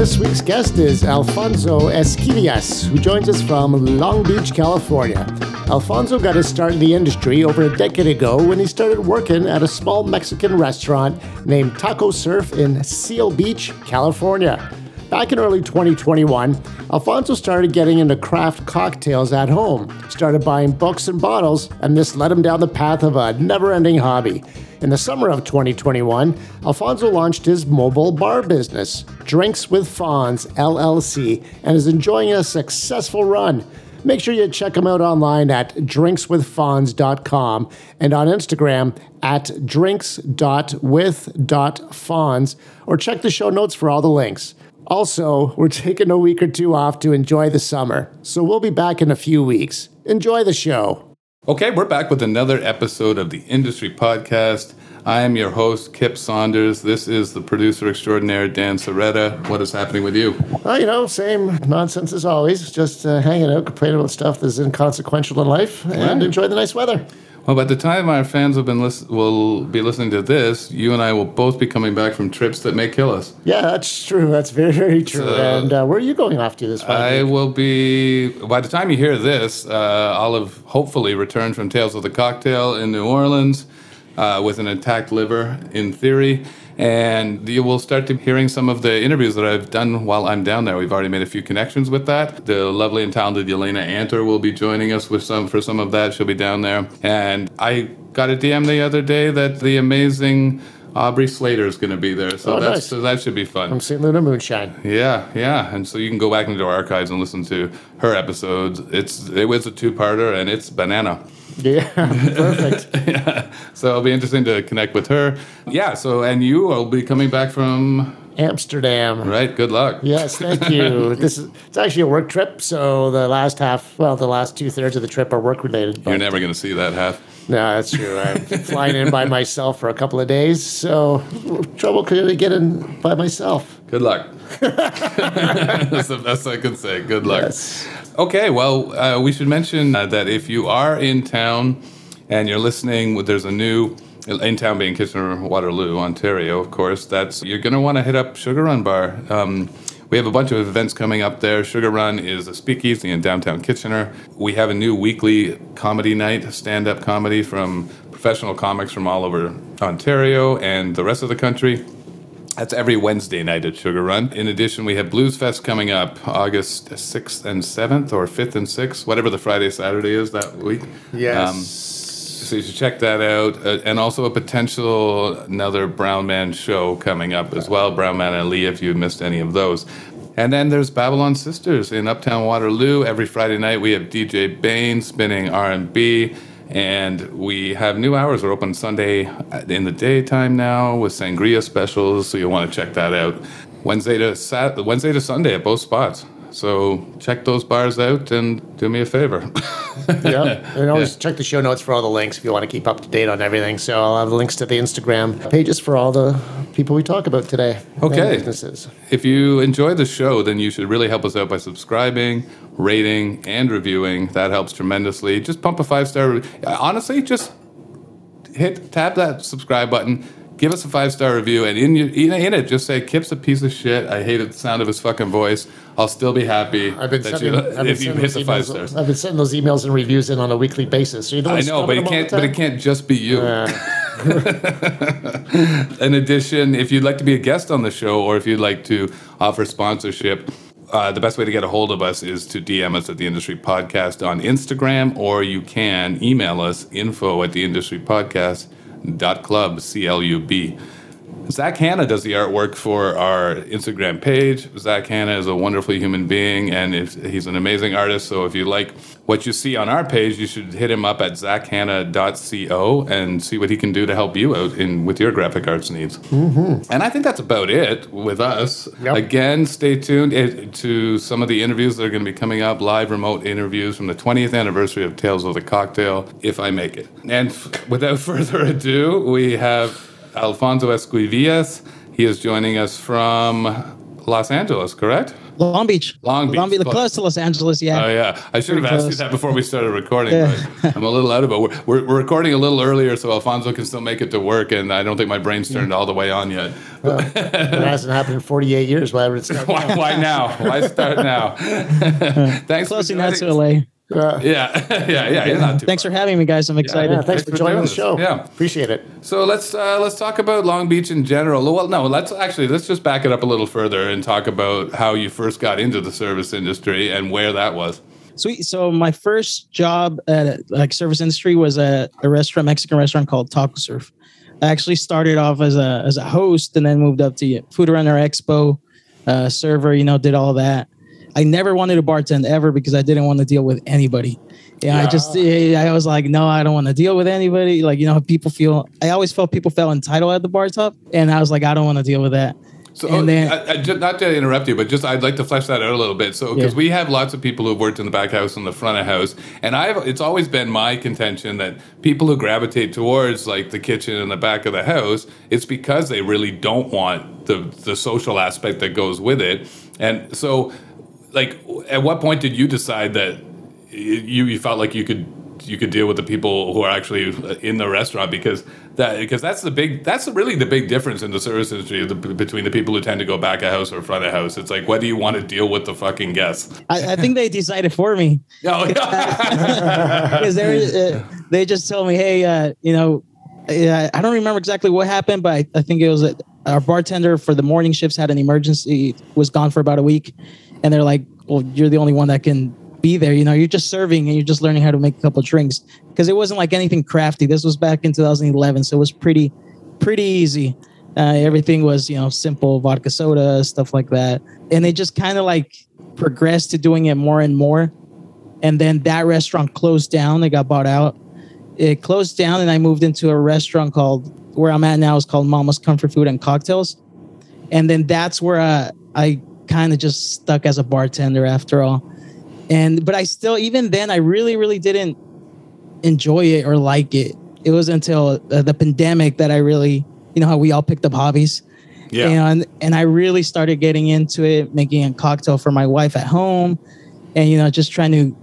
This week's guest is Alfonso Esquivias, who joins us from Long Beach, California. Alfonso got his start in the industry over a decade ago when he started working at a small Mexican restaurant named Taco Surf in Seal Beach, California. Back in early 2021, Alfonso started getting into craft cocktails at home, started buying books and bottles, and this led him down the path of a never ending hobby. In the summer of 2021, Alfonso launched his mobile bar business, Drinks with Fonz LLC, and is enjoying a successful run. Make sure you check him out online at drinkswithfonz.com and on Instagram at drinks.with.fonz or check the show notes for all the links. Also, we're taking a week or two off to enjoy the summer, so we'll be back in a few weeks. Enjoy the show. Okay, we're back with another episode of the Industry Podcast. I am your host, Kip Saunders. This is the producer extraordinaire, Dan Soretta. What is happening with you? Well, you know, same nonsense as always. Just uh, hanging out, complaining about stuff that's inconsequential in life, and Right. enjoy the nice weather. Well, by the time our fans have been lis- will be listening to this, you and I will both be coming back from trips that may kill us. Yeah, that's true. That's very, very true. So- and uh, where are you going off to this I week? will be. By the time you hear this, uh, I'll have hopefully returned from Tales of the Cocktail in New Orleans uh, with an intact liver, in theory, and you will start to hearing some of the interviews that I've done while I'm down there. We've already made a few connections with that. The lovely and talented Yelena Anter will be joining us with some for some of that. She'll be down there, and I got a DM the other day that the amazing. Aubrey Slater is going to be there, so Oh, that's nice. so that should be fun. From St. Luna Moonshine. Yeah, yeah, and so you can go back into our archives and listen to her episodes. It's it was a two-parter, and it's banana. Yeah, perfect. yeah, so it'll be interesting to connect with her. Yeah, so and you will be coming back from Amsterdam. right. Good luck. Yes, thank you. this is it's actually a work trip, so the last half, well, the last two thirds of the trip are work related. You're never going to see that half. No, that's true. I'm flying in by myself for a couple of days, so trouble could get in by myself. Good luck. That's the best I can say. Good luck. Yes. Okay, well, uh, we should mention uh, that if you are in town and you're listening, there's a new in town being Kitchener Waterloo, Ontario, of course. That's you're going to want to hit up Sugar Run Bar. Um, we have a bunch of events coming up there. Sugar Run is a speakeasy in downtown Kitchener. We have a new weekly comedy night, stand-up comedy from professional comics from all over Ontario and the rest of the country. That's every Wednesday night at Sugar Run. In addition, we have Blues Fest coming up August 6th and 7th, or 5th and 6th, whatever the Friday, Saturday is that week. Yes. Um, so you should check that out. Uh, and also a potential another Brown Man show coming up as well. Brown Man and Lee, if you missed any of those. And then there's Babylon Sisters in Uptown Waterloo. Every Friday night we have DJ Bain spinning R&B. And we have new hours. We're open Sunday in the daytime now with sangria specials, so you'll want to check that out. Wednesday to Sat- Wednesday to Sunday at both spots. So check those bars out and do me a favor. yeah. And always check the show notes for all the links if you want to keep up to date on everything. So I'll have links to the Instagram pages for all the people we talk about today. Okay. Businesses. If you enjoy the show, then you should really help us out by subscribing, rating, and reviewing. That helps tremendously. Just pump a five star. Honestly, just hit tap that subscribe button. Give us a five star review, and in, your, in it, just say Kip's a piece of shit. I hated the sound of his fucking voice. I'll still be happy I've been that sending, you, I've been if you hit the five emails- stars. I've been sending those emails and reviews in on a weekly basis. So you don't I know, but it can't. But it can't just be you. In addition, if you'd like to be a guest on the show or if you'd like to offer sponsorship, uh, the best way to get a hold of us is to DM us at the Industry Podcast on Instagram, or you can email us info at the Industry Podcast club c l u b. Zak Hannah does the artwork for our Instagram page. Zak Hannah is a wonderful human being, and he's an amazing artist. So if you like what you see on our page, you should hit him up at zakhannah.co and see what he can do to help you out in with your graphic arts needs. Mm-hmm. And I think that's about it with us. Yep. Again, stay tuned to some of the interviews that are going to be coming up, live remote interviews from the 20th anniversary of Tales of the Cocktail, if I make it. And f- without further ado, we have Alfonso Esquivias. He is joining us from Los Angeles, correct? Long Beach. Long Beach, Long Beach, close. close to Los Angeles. Yeah. Oh yeah, I should have Pretty asked you that before we started recording. Yeah. But I'm a little out of it. We're, we're, we're recording a little earlier, so Alfonso can still make it to work, and I don't think my brain's turned all the way on yet. It hasn't happened in 48 years. Why would it start? Why, why now? Why start now? Thanks Close for enough to. LA. Uh, Yeah, yeah, yeah. You're not too. Thanks far. for having me, guys. I'm excited. yeah, thanks for joining the show. Yeah. Appreciate it. So let's uh, let's talk about Long Beach in general. Well, no, let's actually let's just back it up a little further and talk about how you first got into the service industry and where that was. Sweet. So my first job at like service industry was at a restaurant, Mexican restaurant called Taco Surf. I actually started off as a as a host and then moved up to Food Runner Expo, uh, server. You know, did all that. I never wanted to bartend ever because I didn't want to deal with anybody. Yeah, I just eh, I was like, no, I don't want to deal with anybody. Like you know, people feel. I always felt people felt entitled at the bar top, and I was like, I don't want to deal with that. So, And oh, then- I, I, ju- not to interrupt you, but just I'd like to flesh that out a little bit. So, because Yeah. we have lots of people who've worked in the back house and the front of house, and I've it's always been my contention that people who gravitate towards like the kitchen and the back of the house, it's because they really don't want the the social aspect that goes with it. And so, like, at what point did you decide that you you felt like you could you could deal with the people who are actually in the restaurant because that because that's the big that's really the big difference in the service industry the, between the people who tend to go back of house or front of house. It's like whether you want to deal with the fucking guests. I, I think they decided for me. Oh, because they uh, they just told me, hey, uh, you know, uh, I don't remember exactly what happened, but I, I think it was that our bartender for the morning shifts had an emergency, was gone for about a week, and they're like, well, you're the only one that can be there. You know, you're just serving and you're just learning how to make a couple of drinks because it wasn't like anything crafty. This was back in 2011, so it was pretty pretty easy. Uh, everything was you know simple vodka soda stuff like that, and they just kind of like progressed to doing it more and more and then that restaurant closed down. They got bought out. It closed down, and I moved into a restaurant called where I'm at now is called Mama's Comfort Food and Cocktails, and then that's where I, I kind of just stuck as a bartender after all. And but I still, even then, I really, really didn't enjoy it or like it. It was until uh, the pandemic that I really, you know, how we all picked up hobbies yeah. and and I really started getting into it, making a cocktail for my wife at home, and you know, just trying to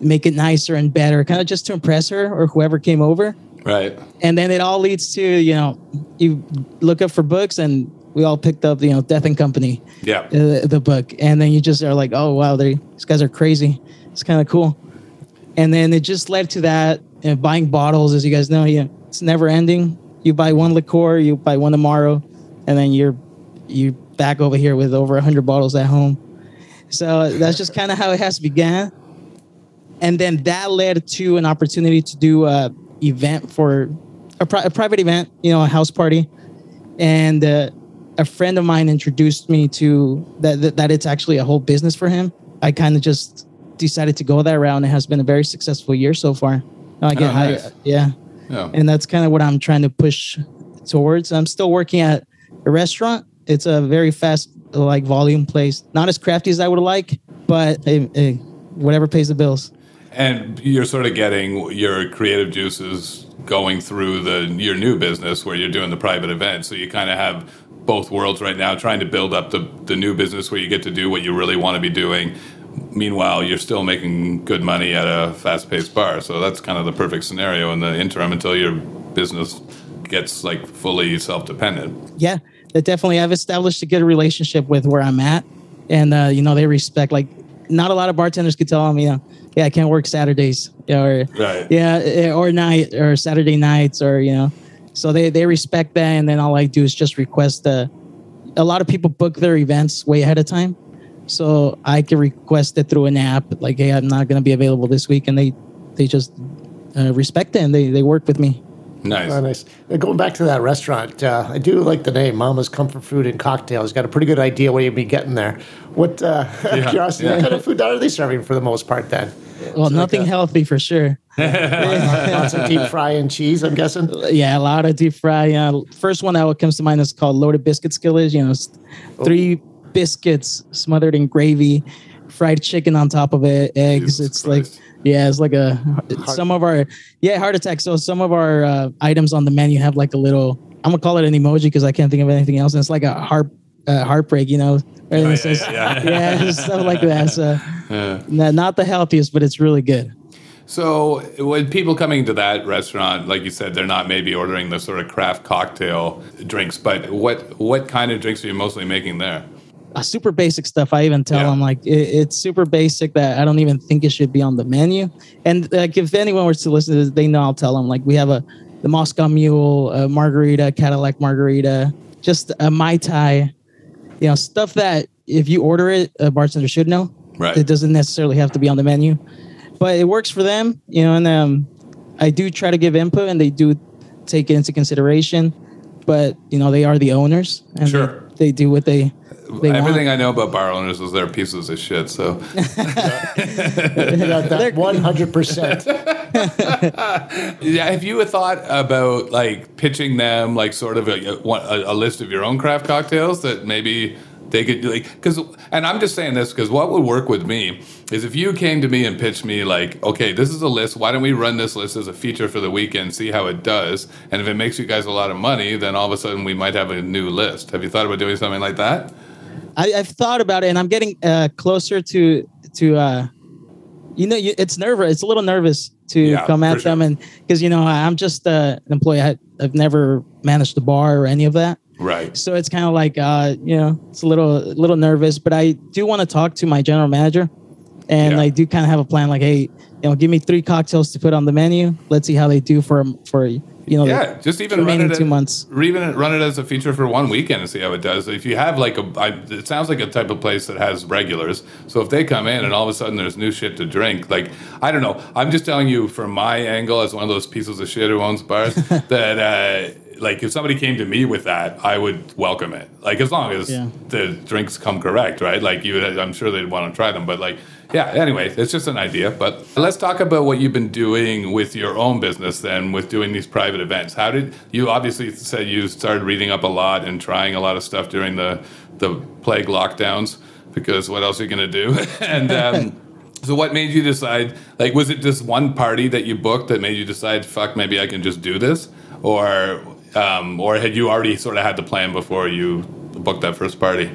make it nicer and better, kind of just to impress her or whoever came over. right. And then it all leads to you know, you look up for books, and we all picked up you know Death and Company, Yeah. uh, the book, and then you just are like, oh wow, they these guys are crazy. It's kind of cool. And then it just led to that you know, buying bottles, as you guys know, yeah, it's never ending. You buy one liqueur, you buy one tomorrow, and then you're you back over here with over hundred bottles at home. So that's just kind of how it has began. And then that led to an opportunity to do a event for a, pri- a private event, you know, a house party. And uh, a friend of mine introduced me to that, that, that it's actually a whole business for him. I kind of just decided to go that route and it has been a very successful year so far. I oh, get Oh, high- nice. yeah Yeah. and that's kind of what I'm trying to push towards. I'm still working at a restaurant. It's a very fast, like volume place. Not as crafty as I would like, but hey, hey, whatever pays the bills. And you're sort of getting your creative juices going through the your new business where you're doing the private event. So you kind of have both worlds right now, trying to build up the the new business where you get to do what you really want to be doing. Meanwhile, you're still making good money at a fast-paced bar. So that's kind of the perfect scenario in the interim until your business gets like fully self-dependent. Yeah, that definitely. I've established a good relationship with where I'm at, and uh, you know they respect. Like, not a lot of bartenders could tell them, you know, yeah, I can't work Saturdays, or Right. yeah, eh, or night or Saturday nights, or you know, so they they respect that, and then all I do is just request uh A lot of people book their events way ahead of time, so I can request it through an app, like, hey, I'm not going to be available this week, and they they just uh, respect it and they they work with me. Nice. Oh, nice. Uh, Going back to that restaurant, uh, I do like the name Mama's Comfort Food and Cocktails. Got a pretty good idea what you'd be getting there. What uh, Yeah, curiosity? yeah. What kind of food are they serving for the most part? Then Well, nothing a- healthy for sure. Lots of deep fry and cheese. I'm guessing. Yeah, a lot of deep fry. Yeah, first one that comes to mind is called loaded biscuit skillets. You know, it's three biscuits smothered in gravy, fried chicken on top of it, eggs. Jesus it's Christ. like yeah, it's like a some of our yeah heart attack. So some of our uh, items on the menu have like a little. I'm gonna call it an emoji because I can't think of anything else. And it's like a heart uh, heartbreak, you know. And Oh, yeah, just- yeah, yeah, just stuff like that. So Yeah. not the healthiest, but it's really good. So when people coming to that restaurant, like you said, they're not maybe ordering the sort of craft cocktail drinks, but what what kind of drinks are you mostly making there? Uh, super basic stuff. I even tell Yeah. them like it, it's super basic that I don't even think it should be on the menu. And like if anyone were to listen to this, they know I'll tell them like we have a the Moscow Mule, a margarita, Cadillac margarita, just a mai tai, you know, stuff that if you order it, a bartender should know. Right. It doesn't necessarily have to be on the menu, but it works for them, you know. And um, I do try to give input, and they do take it into consideration. But you know, they are the owners, and they- Sure. they, do what they. They Everything want. I know about bar owners is they're pieces of shit. So You got that 100%. yeah, have you thought about like pitching them like sort of a, a, a list of your own craft cocktails that maybe they could like because and I'm just saying this because what would work with me is if you came to me and pitched me like okay this is a list why don't we run this list as a feature for the weekend see how it does and if it makes you guys a lot of money then all of a sudden we might have a new list have you thought about doing something like that I, I've thought about it, and I'm getting uh, closer to to. Uh, you know, you, it's nervous. It's a little nervous to Yeah, come at them, sure. and because you know I'm just uh, an employee. I, I've never managed a bar or any of that, right so it's kind of like uh, you know it's a little little nervous. But I do want to talk to my general manager, and Yeah. I do kind of have a plan. Like, hey, you know, give me three cocktails to put on the menu. Let's see how they do for for you know yeah the just even run it two as- months. even run it as a feature for one weekend and see how it does. If you have like a, I, it sounds like a type of place that has regulars. So if they come in and all of a sudden there's new shit to drink, like I don't know, I'm just telling you from my angle as one of those pieces of shit who owns bars that. uh like if somebody came to me with that, I would welcome it. Like as long as Yeah. the drinks come correct, right? Like you, I'm sure they'd want to try them. But like, yeah. Anyway, it's just an idea. But let's talk about what you've been doing with your own business. Then, with doing these private events, how did you? Obviously, said you started reading up a lot and trying a lot of stuff during the the plague lockdowns. Because what else are you gonna do? and um, so, what made you decide? Like, was it just one party that you booked that made you decide, fuck, maybe I can just do this, or um, or had you already sort of had the plan before you booked that first party?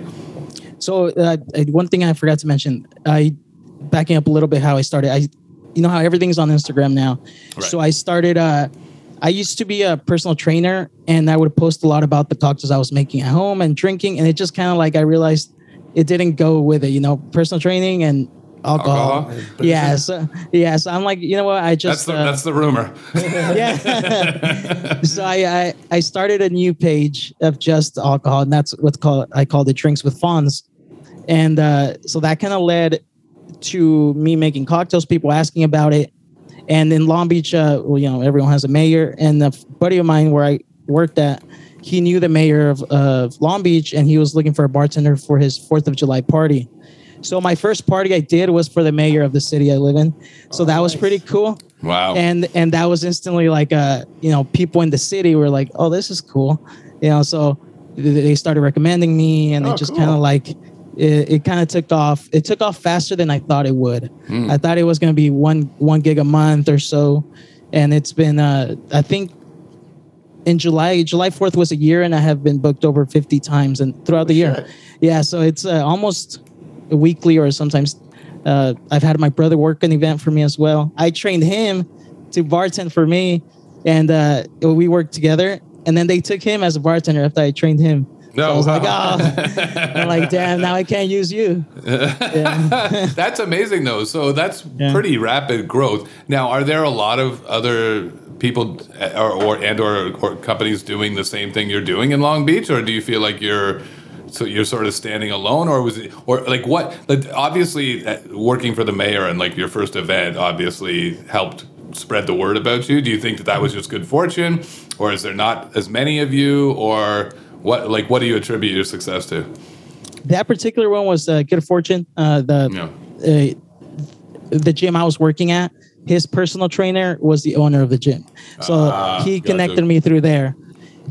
So uh, one thing I forgot to mention, I backing up a little bit how I started. I, you know how everything's on Instagram now. Right. So I started. Uh, I used to be a personal trainer, and I would post a lot about the cocktails I was making at home and drinking, and it just kind of like I realized it didn't go with it. You know, personal training and alcohol. Alcohol? Yeah, so, yeah. So I'm like, you know what? I That's just the uh, that's the rumor. yeah. so I, I I started a new page of just alcohol, and that's what's called I called it Drinks with Fonz, and uh, so that kind of led to me making cocktails. People asking about it, and in Long Beach, uh, well, you know, everyone has a mayor, and a buddy of mine where I worked at, he knew the mayor of, of Long Beach, and he was looking for a bartender for his Fourth of July party. So my first party I did was for the mayor of the city I live in. So that was pretty cool Wow. and and that was instantly like uh you know people in the city were like oh this is cool you know so they started recommending me and Oh, it just cool. kind of like it, it kind of took off it took off faster than i thought it would i thought it was going to be one one gig a month or so and it's been uh i think in july july 4th was a year and i have been booked over 50 times and throughout the year shit. yeah so it's uh, almost weekly or sometimes uh, I've had my brother work an event for me as well. I trained him to bartend for me, and uh, we worked together. And then they took him as a bartender after I trained him. So I was like, oh, I'm like, damn, now I can't use you. Yeah. that's amazing though. So that's Yeah. pretty rapid growth. Now, are there a lot of other people uh, or, or and or, or companies doing the same thing you're doing in Long Beach, or do you feel like you're so you're sort of standing alone, or was it, or like what? Like obviously, uh, working for the mayor and like your first event obviously helped spread the word about you. Do you think that that was just good fortune, or is there not as many of you, or what? Like, what do you attribute your success to? that particular one was uh, Good Fortune. Uh, the Yeah. uh, the gym I was working at, his personal trainer was the owner of the gym. So Ah, he gotcha. connected me through there.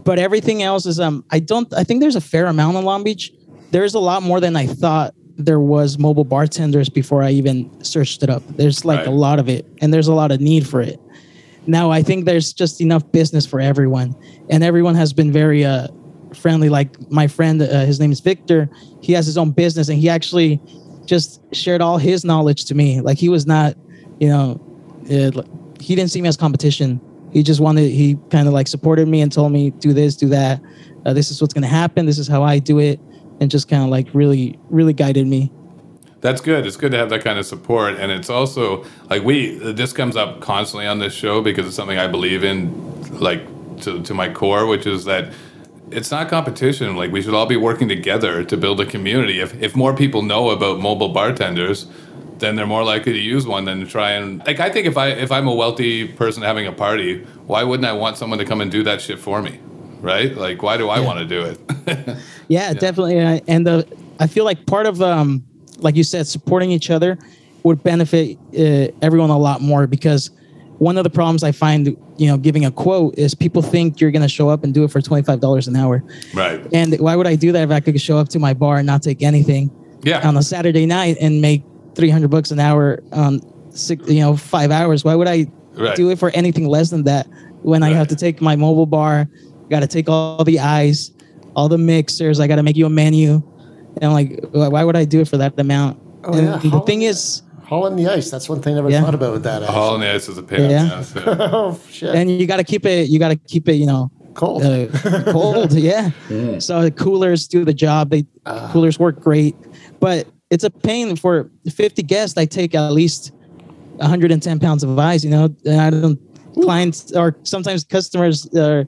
But everything else is um I don't I think there's a fair amount in Long Beach. There's a lot more than I thought there was mobile bartenders before I even searched it up. There's like Right. a lot of it and there's a lot of need for it. Now I think there's just enough business for everyone and everyone has been very uh friendly. Like my friend, uh, his name is Victor. He has his own business, and he actually just shared all his knowledge to me. Like he was not, you know, uh, he didn't see me as competition. He just wanted. He kind of like supported me and told me do this, do that. Uh, this is what's going to happen. This is how I do it, and just kind of like really, really guided me. That's good. It's good to have that kind of support, and it's also like we. This comes up constantly on this show because it's something I believe in, like to to my core, which is that it's not competition. Like we should all be working together to build a community. If if more people know about mobile bartenders, then they're more likely to use one than to try and like. I think if I if I'm a wealthy person having a party, why wouldn't I want someone to come and do that shit for me? Right? Like, why do I Yeah. want to do it? Yeah, definitely. Uh, And the I feel like part of um, like you said, supporting each other would benefit uh, everyone a lot more because one of the problems I find, you know, giving a quote is people think you're going to show up and do it for twenty five dollars an hour. right. And why would I do that if I could show up to my bar and not take anything Yeah. on a Saturday night and make three hundred bucks an hour on six, you know, five hours? Why would I Right. do it for anything less than that when I have to take my mobile bar, got to take all the eyes, all the mixers, I got to make you a menu, and I'm like, why why would I do it for that amount? Oh, and yeah. the How- thing is, Hole in the ice. That's one thing I never Yeah. thought about with that. actually. Hall in the ice is a pain. Yeah. in the ass, yeah. oh shit! and you got to keep it, you got to keep it, you know, Cold. uh, cold. Yeah. So the coolers do the job. They coolers work great, but it's a pain for 50 guests. I take at least 110 pounds of ice. You know, and I don't clients or sometimes customers uh,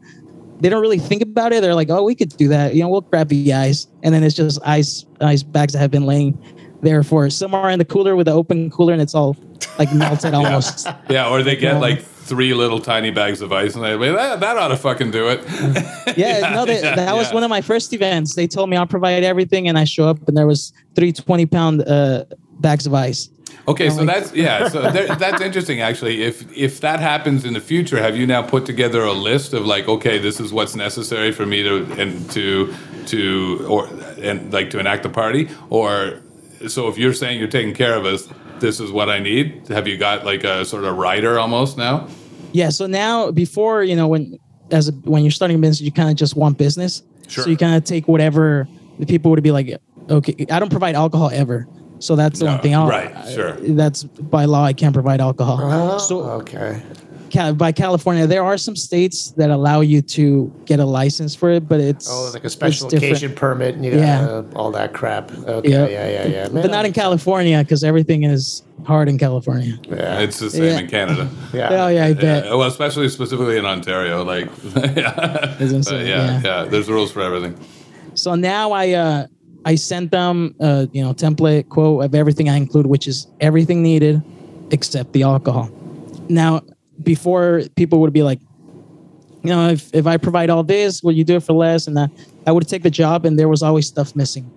they don't really think about it. They're like, oh, we could do that. You know, we'll grab the ice, and then it's just ice ice bags that have been laying there for somewhere in the cooler with the open cooler, and it's all like melted almost. Yeah, or they get Yeah. like three little tiny bags of ice, and well, that, that ought to fucking do it. yeah, no, they, yeah, that was yeah. one of my first events. They told me I'll provide everything, and I show up, and there was three 20 pound uh, bags of ice. Okay, so like- that's yeah, so there, that's interesting actually. If if that happens in the future, have you now put together a list of like, okay, this is what's necessary for me to and to to or and like to enact the party, or so if you're saying you're taking care of us, this is what I need. Have you got like a sort of writer almost now? Yeah, so now before you know when as a, when you're starting a business, you kind of just want business. Sure. So you kind of take whatever the people would be like. Okay, I don't provide alcohol ever. So that's the No, one uh, thing. I'll, right, sure. That's by law. I can't provide alcohol. Oh, so okay. Ca- by California, there are some states that allow you to get a license for it, but it's Oh, like a special occasion permit and you got Yeah. uh, all that crap. Okay, Yeah. yeah, yeah, yeah. Man, but not in California because everything is hard in California. Yeah, It's the same Yeah. in Canada. yeah. Oh yeah, I bet. Yeah, well, especially specifically in Ontario, like yeah, Isn't But yeah, Yeah. yeah. There's rules for everything. So now I uh I sent them uh you know template quote of everything I include, which is everything needed except the alcohol. Now before people would be like, you know, if if I provide all this, will you do it for less? And I, I would take the job, and there was always stuff missing,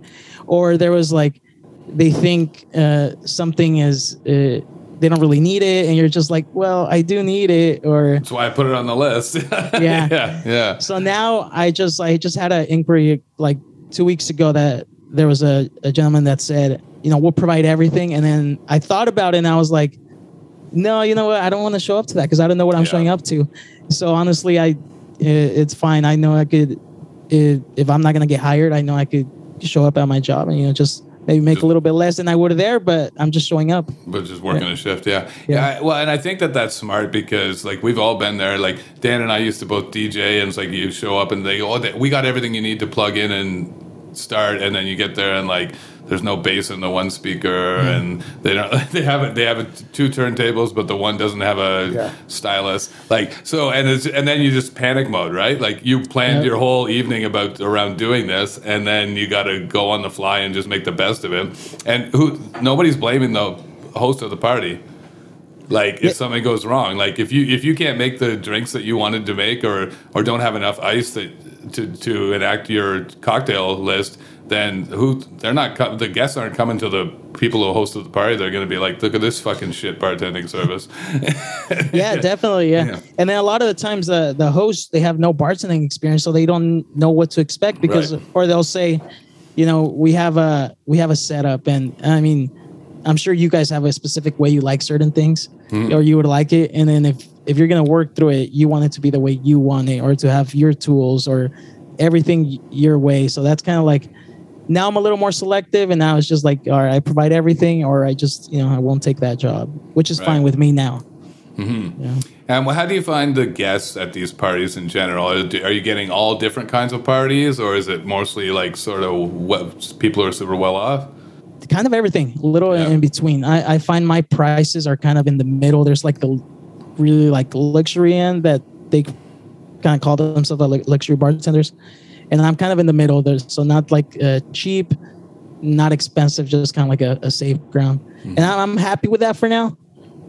or there was like they think uh, something is. Uh, they don't really need it, and you're just like, well, I do need it, or That's why I put it on the list. Yeah. yeah, yeah. so now I just I just had an inquiry like two weeks ago that there was a, a gentleman that said, you know, we'll provide everything. And then I thought about it and I was like, no, you know what? I don't want to show up to that because I don't know what I'm Yeah. showing up to. So honestly, I i- it's fine. I know I could if, if I'm not gonna get hired, I know I could show up at my job and you know just maybe make a little bit less than I would have there, but I'm just showing up. But just working a shift, yeah. Yeah. yeah. I- well, and I think that that's smart because, like, we've all been there. Like, Dan and I used to both DJ, and it's like you show up and they go, oh, we got everything you need to plug in and start. And then you get there and, like, there's no bass in the one speaker, hmm. and they don't. They have it. They have it, two turntables, but the one doesn't have a Yeah. stylus. Like so, and it's and then you just panic mode, right? Like you planned Yep. your whole evening about around doing this, and then you got to go on the fly and just make the best of it. And who? Nobody's blaming the host of the party. Like if Yeah. something goes wrong, like if you if you can't make the drinks that you wanted to make, or or don't have enough ice that to to enact your cocktail list, then who? They're not. co- The guests aren't coming to the people who hosted the party. They're going to be like, look at this fucking shit bartending service. yeah, definitely. Yeah. Yeah. And then a lot of the times the the hosts they have no bartending experience, so they don't know what to expect because Right. or they'll say, you know, we have a we have a setup, and I mean, I'm sure you guys have a specific way you like certain things, Mm-hmm. or you would like it, and then if if you're gonna work through it, you want it to be the way you want it, or to have your tools, or everything your way. So that's kind of like now I'm a little more selective, and now it's just like, all right, I provide everything, or I just, you know, I won't take that job, which is Right. fine with me now. Mm-hmm. And well, how do you find the guests at these parties in general? Are you getting all different kinds of parties, or is it mostly like sort of what, people are super well off? kind of everything, a little Yeah. in between. I, I find my prices are kind of in the middle. There's like the really like luxury end that they kind of call themselves like luxury bartenders, and I'm kind of in the middle. There's so not like uh, cheap, not expensive, just kind of like a, a safe ground, and I'm, I'm happy with that for now.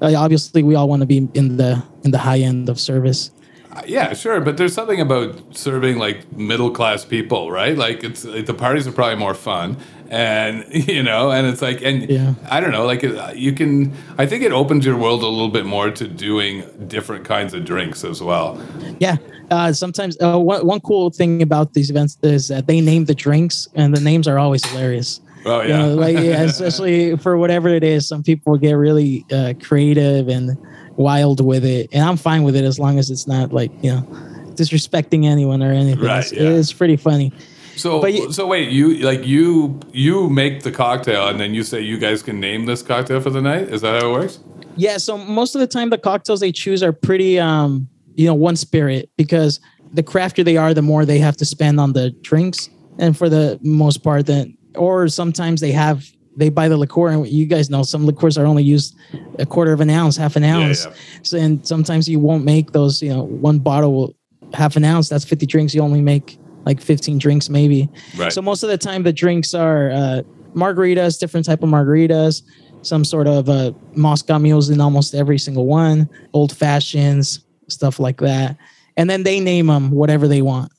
Uh, obviously, we all want to be in the in the high end of service. Uh, Yeah, sure, but there's something about serving like middle class people, right? Like it's like, the parties are probably more fun, and you know, and it's like, and Yeah. I don't know, like you can. I think it opens your world a little bit more to doing different kinds of drinks as well. Yeah. Uh, sometimes uh, one, one cool thing about these events is that they name the drinks, and the names are always hilarious. Oh You yeah, know, like yeah, especially for whatever it is, some people get really uh, creative and wild with it, and I'm fine with it as long as it's not like you know disrespecting anyone or anything. Right, It's, yeah. it's pretty funny. So But you- so wait, you like you you make the cocktail and then you say you guys can name this cocktail for the night? Is that how it works? Yeah, so most of the time the cocktails they choose are pretty um you know one spirit because the craftier they are the more they have to spend on the drinks and for the most part then or sometimes they have they buy the liqueur and you guys know some liqueurs are only used a quarter of an ounce, half an ounce. yeah. So and sometimes you won't make those, you know, one bottle half an ounce, that's 50 drinks, you only make like 15 drinks maybe. Right. So most of the time the drinks are uh, margaritas, different type of margaritas, some sort of uh, Moscow mules in almost every single one, old fashions, stuff like that. And then they name them whatever they want.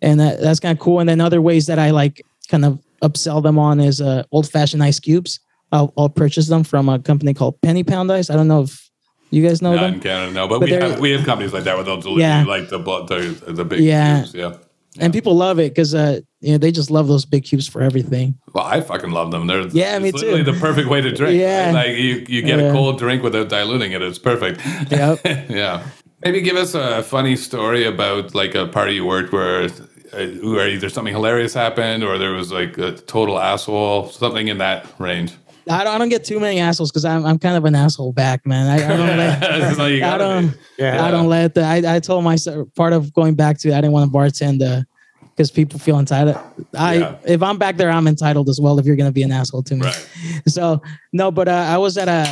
And that, that's kind of cool. And then other ways that I like kind of upsell them on is uh, old fashioned ice cubes. I'll, I'll purchase them from a company called Penny Pound Ice. I don't know if you guys know Not them. in Canada, no, but, But we have we have companies like that where they'll deliver Yeah. like the the, the big Yeah. cubes. Yeah. And people love it because uh, you know, they just love those big cubes for everything. Well, I fucking love them. They're Yeah, me it's literally too. the perfect way to drink. Yeah. right? like you, you get a cold drink without diluting it. It's perfect. Yep. yeah. Maybe give us a funny story about like a party you worked where, uh, where either something hilarious happened or there was like a total asshole, something in that range. I don't, I don't get too many assholes because I'm, I'm kind of an asshole back, man. I, I don't let, That's I don't. Yeah. I don't let the, I, I told myself part of going back to, I didn't want to bartend because people feel entitled. I, Yeah. if I'm back there, I'm entitled as well. If you're going to be an asshole to me. Right. So no, but uh, I was at a,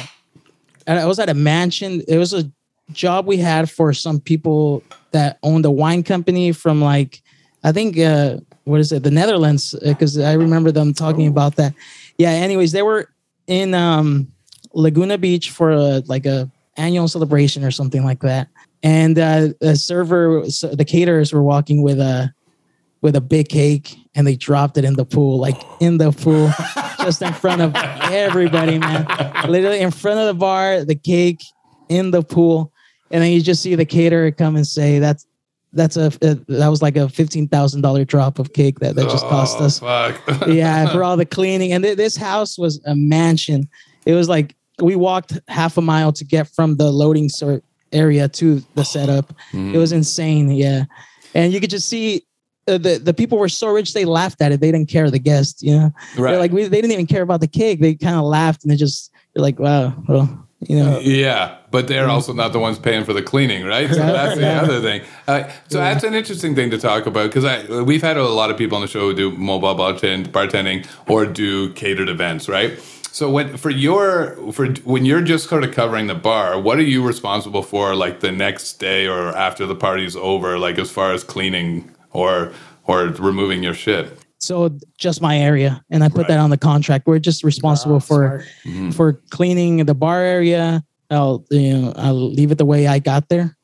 I was at a mansion. It was a job we had for some people that owned a wine company from like, I think, uh, what is it, the Netherlands? Because I remember them talking about that. Yeah. Anyways, they were in um, Laguna Beach for a, like a annual celebration or something like that. And uh, the server, so the caterers were walking with a with a big cake, and they dropped it in the pool, like in the pool, just in front of everybody, man. Literally in front of the bar, the cake in the pool, and then you just see the caterer come and say, "That's that's a that was like a fifteen thousand dollar drop of cake that that just cost Oh, us." Fuck. yeah, for all the cleaning. And th- this house was a mansion. It was like we walked half a mile to get from the loading sort area to the setup. It was insane. Yeah, and you could just see. Uh, the the people were so rich they laughed at it. They didn't care the guests, you know. Right. They're like we, they didn't even care about the cake. They kind of laughed and they just you're like, wow, well, you know. Yeah, but they're also not the ones paying for the cleaning, right? So that's the other thing. Uh, so that's an interesting thing to talk about because I we've had a lot of people on the show who do mobile bartend, bartending or do catered events, right? So when for your for when you're just sort of covering the bar, what are you responsible for, like the next day or after the party's over, like as far as cleaning or or removing your shit? So just my area and i put Right. that on the contract we're just responsible Ah, for Mm-hmm. for cleaning the bar area i'll you know i'll leave it the way i got there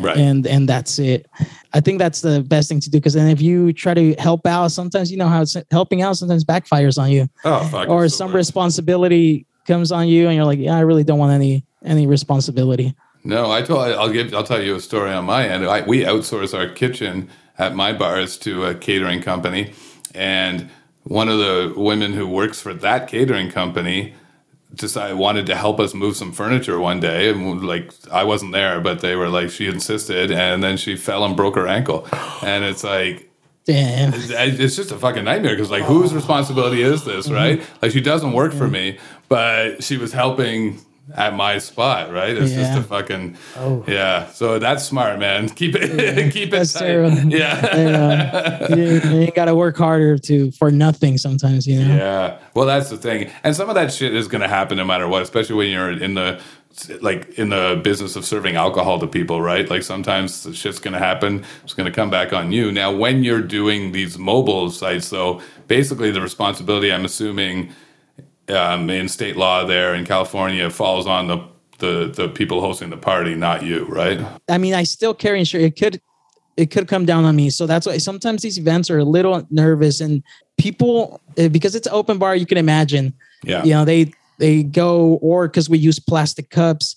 Right. and and that's it i think that's the best thing to do because then if you try to help out sometimes you know how it's helping out sometimes backfires on you oh fuck. or some worst. responsibility comes on you and you're like yeah i really don't want any any responsibility No, I told. I'll give. I'll tell you a story on my end. I, we outsource our kitchen at my bars to a catering company, and one of the women who works for that catering company decided wanted to help us move some furniture one day, and like I wasn't there, but they were like she insisted, and then she fell and broke her ankle, and it's like. Damn. it's just a fucking nightmare because like whose responsibility is this Mm-hmm. right like she doesn't work for me but she was helping at my spot right? It's just a fucking oh. yeah. So that's smart man. Keep it keep it That's tight. terrible. yeah. You, you got to work harder to for nothing sometimes, you know. yeah. Well that's the thing. And some of that shit is going to happen no matter what especially when you're in the like in the business of serving alcohol to people right? Like sometimes the shit's going to happen. It's going to come back on you. Now when you're doing these mobile sites though basically the responsibility i'm assuming um, in state law there in california falls on the the, the people hosting the party not you right I mean, I still carry insurance. It could it could come down on me. So that's why sometimes these events are a little nervous and people eh, because it's open bar, you can imagine. yeah You know, they they go or because we use plastic cups,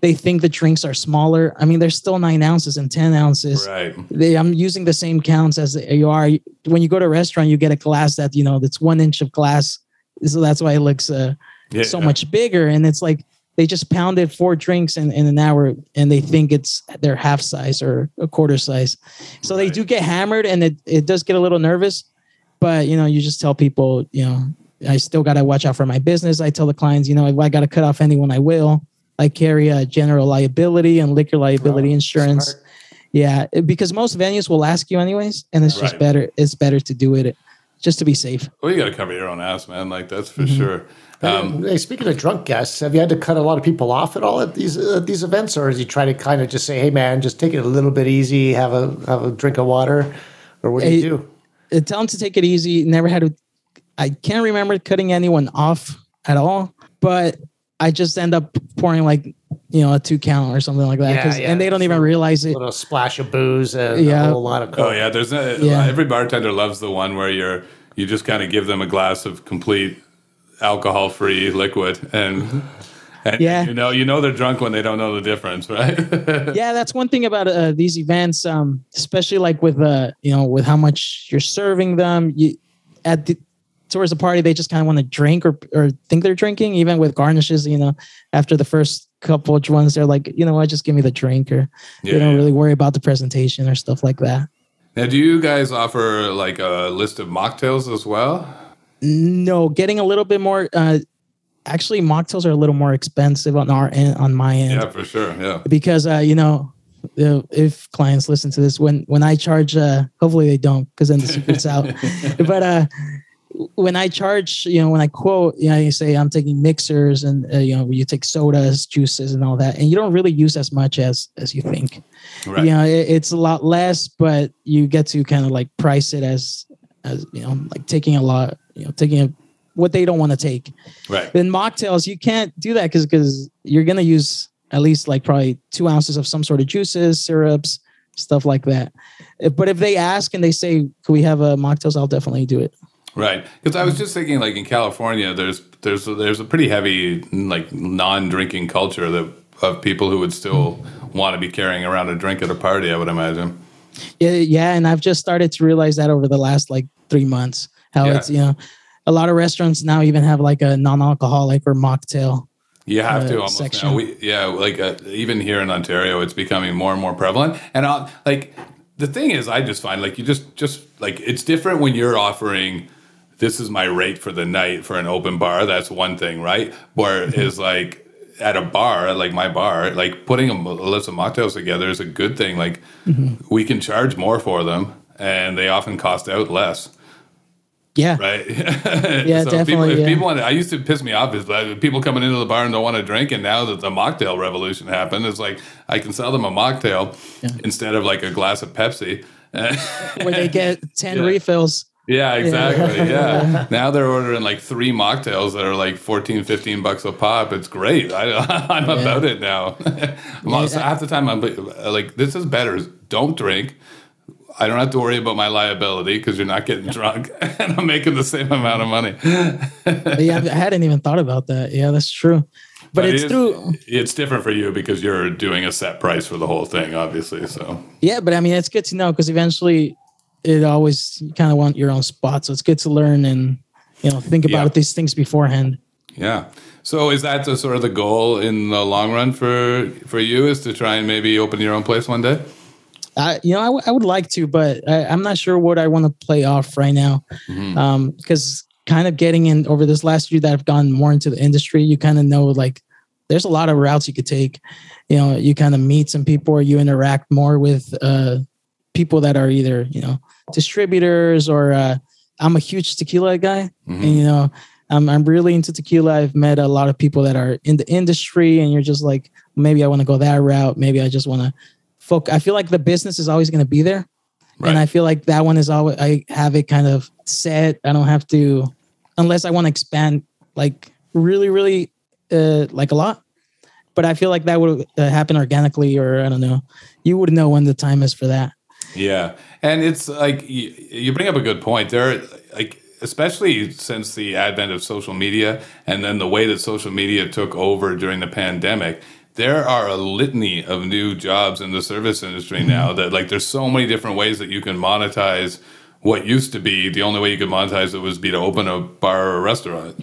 they think the drinks are smaller. I mean, they're still nine ounces and ten ounces. right They, I'm using the same counts as you are. When you go to a restaurant, you get a glass that you know that's one inch of glass, so that's why it looks uh, yeah so much bigger. And it's like they just pounded four drinks in, in an hour and they think it's their half size or a quarter size. So they do get hammered and it, it does get a little nervous. But you know, you just tell people, you know, I still gotta watch out for my business. I tell the clients, you know, if I gotta cut off anyone, I will. I carry a general liability and liquor liability insurance. Smart. Yeah, because most venues will ask you anyways, and it's just better. It's better to do it just to be safe. well you got to cover your own ass man like that's for Mm-hmm. sure um, hey, speaking of drunk guests, have you had to cut a lot of people off at all at these uh, these events, or is you try to kind of just say, "Hey, man, just take it a little bit easy, have a have a drink of water," or what do you do? uh, tell them to take it easy. Never had to. I can't remember cutting anyone off at all, but I just end up pouring like you know a two count or something like that, Yeah, 'cause- yeah, and they don't even sure. realize A it. little splash of booze and Yeah. a whole lot of coke. Oh yeah, there's a, Yeah. every bartender loves the one where you're you just kind of give them a glass of complete alcohol free liquid and and Yeah. you know you know they're drunk when they don't know the difference, right? yeah, that's one thing about uh, these events, um, especially like with uh, you know, with how much you're serving them. You at the towards the party, they just kind of want to drink or or think they're drinking. Even with garnishes, you know, after the first couple of ones, they're like, you know what, just give me the drink, or Yeah, they don't yeah. really worry about the presentation or stuff like that. now, do you guys offer like a list of mocktails as well? No, getting a little bit more. Uh, actually, mocktails are a little more expensive on our end, on my end. Yeah, for sure. Yeah. because uh, you know if clients listen to this when when i charge uh hopefully they don't because then the secret's out but uh when i charge you know when i quote you know you say i'm taking mixers and uh, you know you take sodas juices and all that and you don't really use as much as as you think. Right. you know it, it's a lot less but you get to kind of like price it as as you know like taking a lot you know taking a, what they don't want to take. Right. in mocktails you can't do that because because you're gonna use at least like probably two ounces of some sort of juices syrups stuff like that. But if they ask and they say can we have a mocktails? I'll definitely do it Right, because I was just thinking, like in California, there's there's there's a pretty heavy like non-drinking culture that of people who would still want to be carrying around a drink at a party. I would imagine. yeah yeah and i've just started to realize that over the last like three months how Yeah. it's you know a lot of restaurants now even have like a non-alcoholic or mocktail You have uh, to almost section. now. We, yeah, like uh, even here in Ontario, it's becoming more and more prevalent. And uh, like the thing is, I just find like you just just like it's different when you're offering. This is my rate for the night for an open bar. That's one thing, right? Where is like at a bar, like my bar, like putting a list of mocktails together is a good thing. Like Mm-hmm. we can charge more for them, and they often cost out less yeah right? Yeah, People, definitely, if yeah. people want, to, I used to piss me off is like people coming into the bar and don't want to drink, and now that the mocktail revolution happened, it's like I can sell them a mocktail instead of like a glass of Pepsi. where they get 10 Yeah. refills yeah, exactly. Yeah. Now they're ordering like three mocktails that are like 14, 15 bucks a pop. It's great. I, I'm about it now. Most- Half the time I'm like, this is better. Don't drink. I don't have to worry about my liability because you're not getting drunk, and I'm making the same amount of money. Yeah i hadn't even thought about that yeah that's true but, it it's is- through It's different for you because you're doing a set price for the whole thing, obviously. So Yeah, but I mean, it's good to know because eventually it always you kind of want your own spot. So it's good to learn and, you know, think about Yeah. these things beforehand. yeah. So is that the sort of the goal in the long run for for you is to try and maybe open your own place one day? I, you know, I, w- I would like to, but I, I'm not sure what I want to play off right now. Mhm. Um, because kind of getting in over this last year that I've gone more into the industry, you kind of know like there's a lot of routes you could take. You know, you kind of meet some people or you interact more with uh people that are either, you know, distributors or uh I'm a huge tequila guy. Mhm. And you know, I'm I'm really into tequila. I've met a lot of people that are in the industry, and you're just like, maybe I want to go that route. Maybe I just want to focus. I feel like the business is always going to be there, Right. and I feel like that one is always I have it kind of set. I don't have to, unless I want to expand like really, really, uh, like a lot. But I feel like that would uh, happen organically, or I don't know. You would know when the time is for that. Yeah, and it's like you, you bring up a good point. There, are, like especially since the advent of social media, and then the way that social media took over during the pandemic. There are a litany of new jobs in the service industry now that like there's so many different ways that you can monetize what used to be the only way you could monetize it was be to open a bar or a restaurant.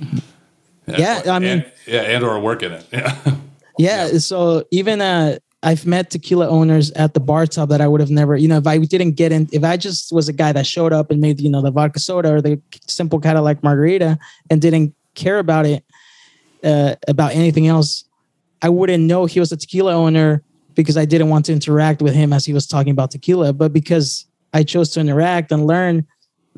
Yeah, I mean- and, yeah, and or work in it. Yeah. Yeah, so even uh I've met tequila owners at the bar top that I would have never, you know, if I didn't get in, if I just was a guy that showed up and made, you know, the vodka soda or the simple Cadillac margarita and didn't care about it, uh, about anything else, I wouldn't know he was a tequila owner because I didn't want to interact with him as he was talking about tequila. But because I chose to interact and learn,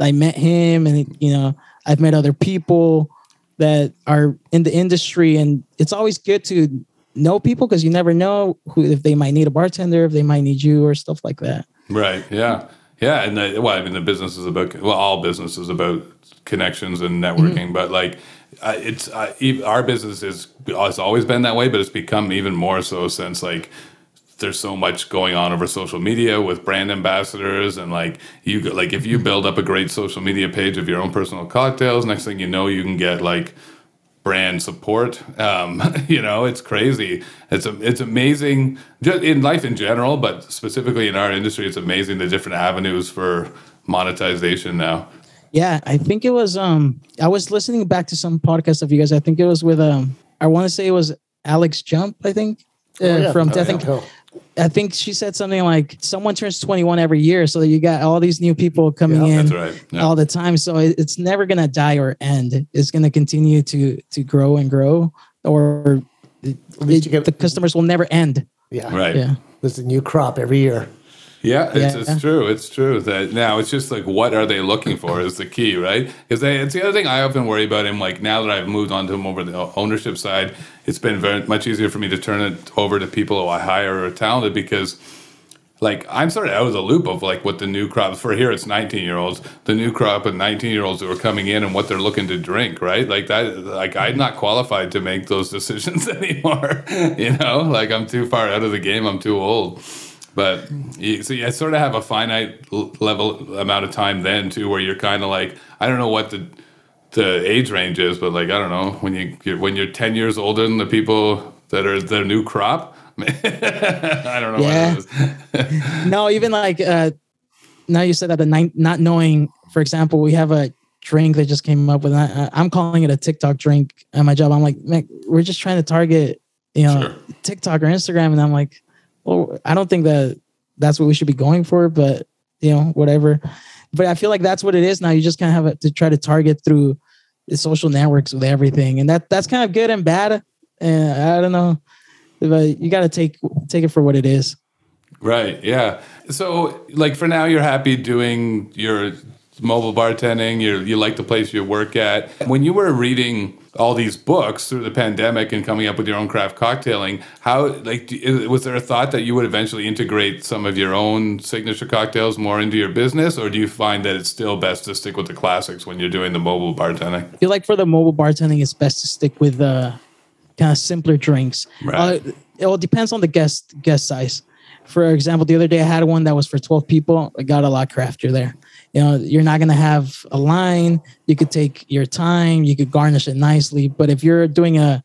I met him and, you know, I've met other people that are in the industry and it's always good to know people because you never know who if they might need a bartender if they might need you or stuff like that Right. Yeah. Yeah. And the, well, I mean, the business is about well, all business is about connections and networking, but like uh, it's uh, our business is has always been that way, but it's become even more so since like there's so much going on over social media with brand ambassadors and like you like if you build up a great social media page of your own personal cocktails next thing you know you can get like brand support um, you know it's crazy it's a, it's amazing just in life in general but specifically in our industry it's amazing the different avenues for monetization now yeah i think it was um i was listening back to some podcast of you guys i think it was with um i want to say it was alex jump i think uh, Oh, yeah. from Oh, death yeah. and. I think she said something like someone turns 21 every year so you got all these new people coming Yeah, in that's right yeah. all the time. So it's never gonna die or end. It's gonna continue to to grow and grow, or it- get- the customers will never end. Yeah. right Yeah, There's a new crop every year. Yeah, it's, Yeah. it's true. It's true that now it's just like what are they looking for is the key, right? Because it's the other thing I often worry about him. Like now that I've moved on to him over the ownership side, it's been very much easier for me to turn it over to people who I hire or are talented because. Like I'm sort of out of the loop of like what the new crops for here it's 19 year olds the new crop of 19 year olds who are coming in and what they're looking to drink right like that like I'm mm-hmm. not qualified to make those decisions anymore you know like I'm too far out of the game I'm too old but you, so you sort of have a finite level amount of time then too, where you're kind of like, I don't know what the the age range is, but like I don't know when you you're, when you're ten years older than the people that are the new crop. I don't know. Yeah. What it is. no, even like uh, now you said that the nine, not knowing. For example, we have a drink that just came up with. I, I'm calling it a TikTok drink at my job. I'm like, man, we're just trying to target, you know, Sure. TikTok or Instagram, and I'm like, well, I don't think that that's what we should be going for, but you know, whatever. But I feel like that's what it is now. You just kind of have to try to target through the social networks with everything, and that that's kind of good and bad. And I don't know, but you got to take take it for what it is. Right. Yeah. So, like for now, you're happy doing your mobile bartending. You you like the place you work at. When you were reading all these books through the pandemic and coming up with your own craft cocktailing, how like do- was there a thought that you would eventually integrate some of your own signature cocktails more into your business, or do you find that it's still best to stick with the classics when you're doing the mobile bartending? I feel like for the mobile bartending, it's best to stick with uh, kind of simpler drinks. Right. Uh, it all depends on the guest guest size. For example, the other day I had one that was for 12 people. I got a lot craftier there. You know, you're not gonna have a line. You could take your time. You could garnish it nicely. But if you're doing a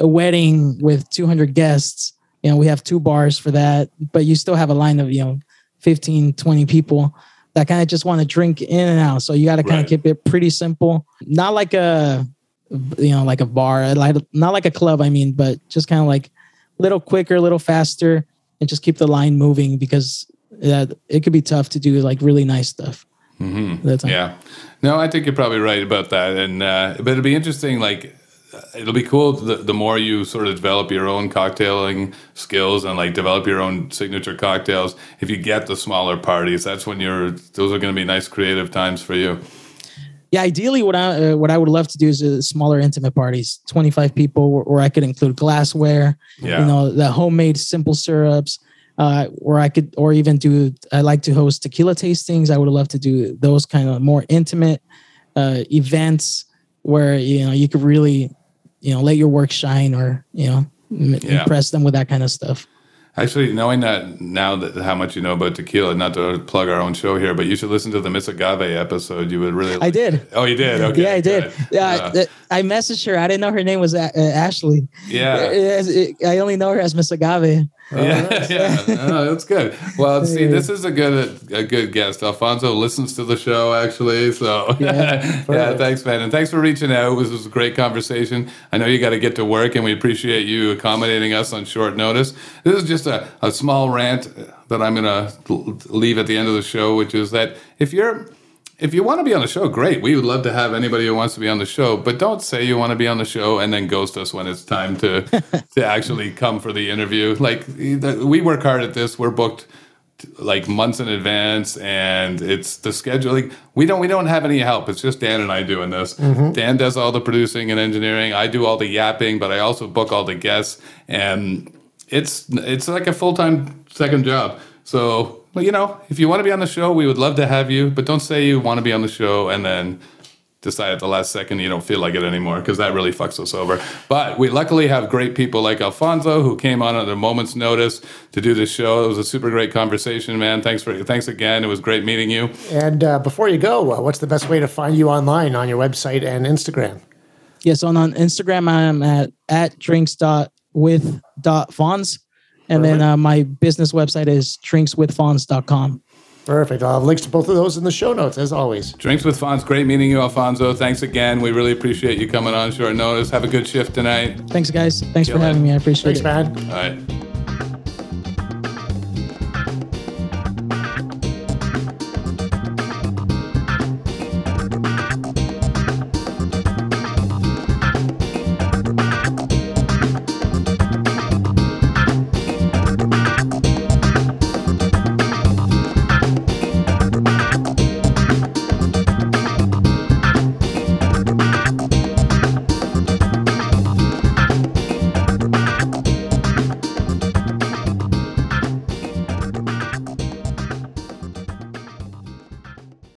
a wedding with 200 guests, you know, we have two bars for that. But you still have a line of you know 15, 20 people that kind of just want to drink in and out. So you got to kind Right. of keep it pretty simple. Not like a you know like a bar, like not like a club. I mean, but just kind of like a little quicker, a little faster, and just keep the line moving because that it could be tough to do like really nice stuff. Mm-hmm. Yeah. No, I think you're probably right about that. And uh, but it'll be interesting. Like, uh, it'll be cool the, the more you sort of develop your own cocktailing skills and like develop your own signature cocktails. If you get the smaller parties, that's when you're. Those are going to be nice creative times for you. Yeah, ideally, what I uh, what I would love to do is uh, smaller, intimate parties, twenty five people, where, I could include glassware, Yeah. you know, the homemade simple syrups, uh, where I could, or even do. I like to host tequila tastings. I would love to do those kind of more intimate uh, events where you know you could really, you know, let your work shine, or you know, m- Yeah. impress them with that kind of stuff. Actually, knowing that now that how much you know about tequila, not to plug our own show here, but you should listen to the Miss Agave episode. You would really. I did. Oh, you did. Okay. yeah, I did. good. Yeah, Uh, I messaged her. I didn't know her name was uh, uh, Ashley. yeah. I only know her as Miss Agave. Yeah, yeah. Oh, that's good. Well, see, this is a good a good guest. Alfonso listens to the show actually, so yeah, Yeah. Thanks, man, and thanks for reaching out. This was a great conversation. I know you got to get to work, and we appreciate you accommodating us on short notice. This is just a, a small rant that I'm gonna leave at the end of the show, which is that if you're if you want to be on the show, great. We would love to have anybody who wants to be on the show, but don't say you want to be on the show and then ghost us when it's time to to actually come for the interview. Like we work hard at this. We're booked like months in advance and it's the scheduling we don't we don't have any help it's just dan and i doing this mm-hmm. dan does all the producing and engineering i do all the yapping but i also book all the guests and it's it's like a full-time second job so you know if you want to be on the show we would love to have you but don't say you want to be on the show and then decide at the last second you don't feel like it anymore because that really fucks us over. But we luckily have great people like Alfonso who came on at a moment's notice to do this show. It was a super great conversation, man. Thanks for thanks again. It was great meeting you. And uh, before you go, uh, what's the best way to find you online on your website and Instagram? Yes, on, on Instagram, I'm at at drinks dot with dot fonz. And then uh, my business website is drinkswithfonz.com. Perfect. I'll have links to both of those in the show notes, as always. Drinks with Fonz. Great meeting you, Alfonso. Thanks again. We really appreciate you coming on short notice. Have a good shift tonight. Thanks, guys. Thanks Yeah, for man. having me. I appreciate Thanks, it. Thanks, man. All right.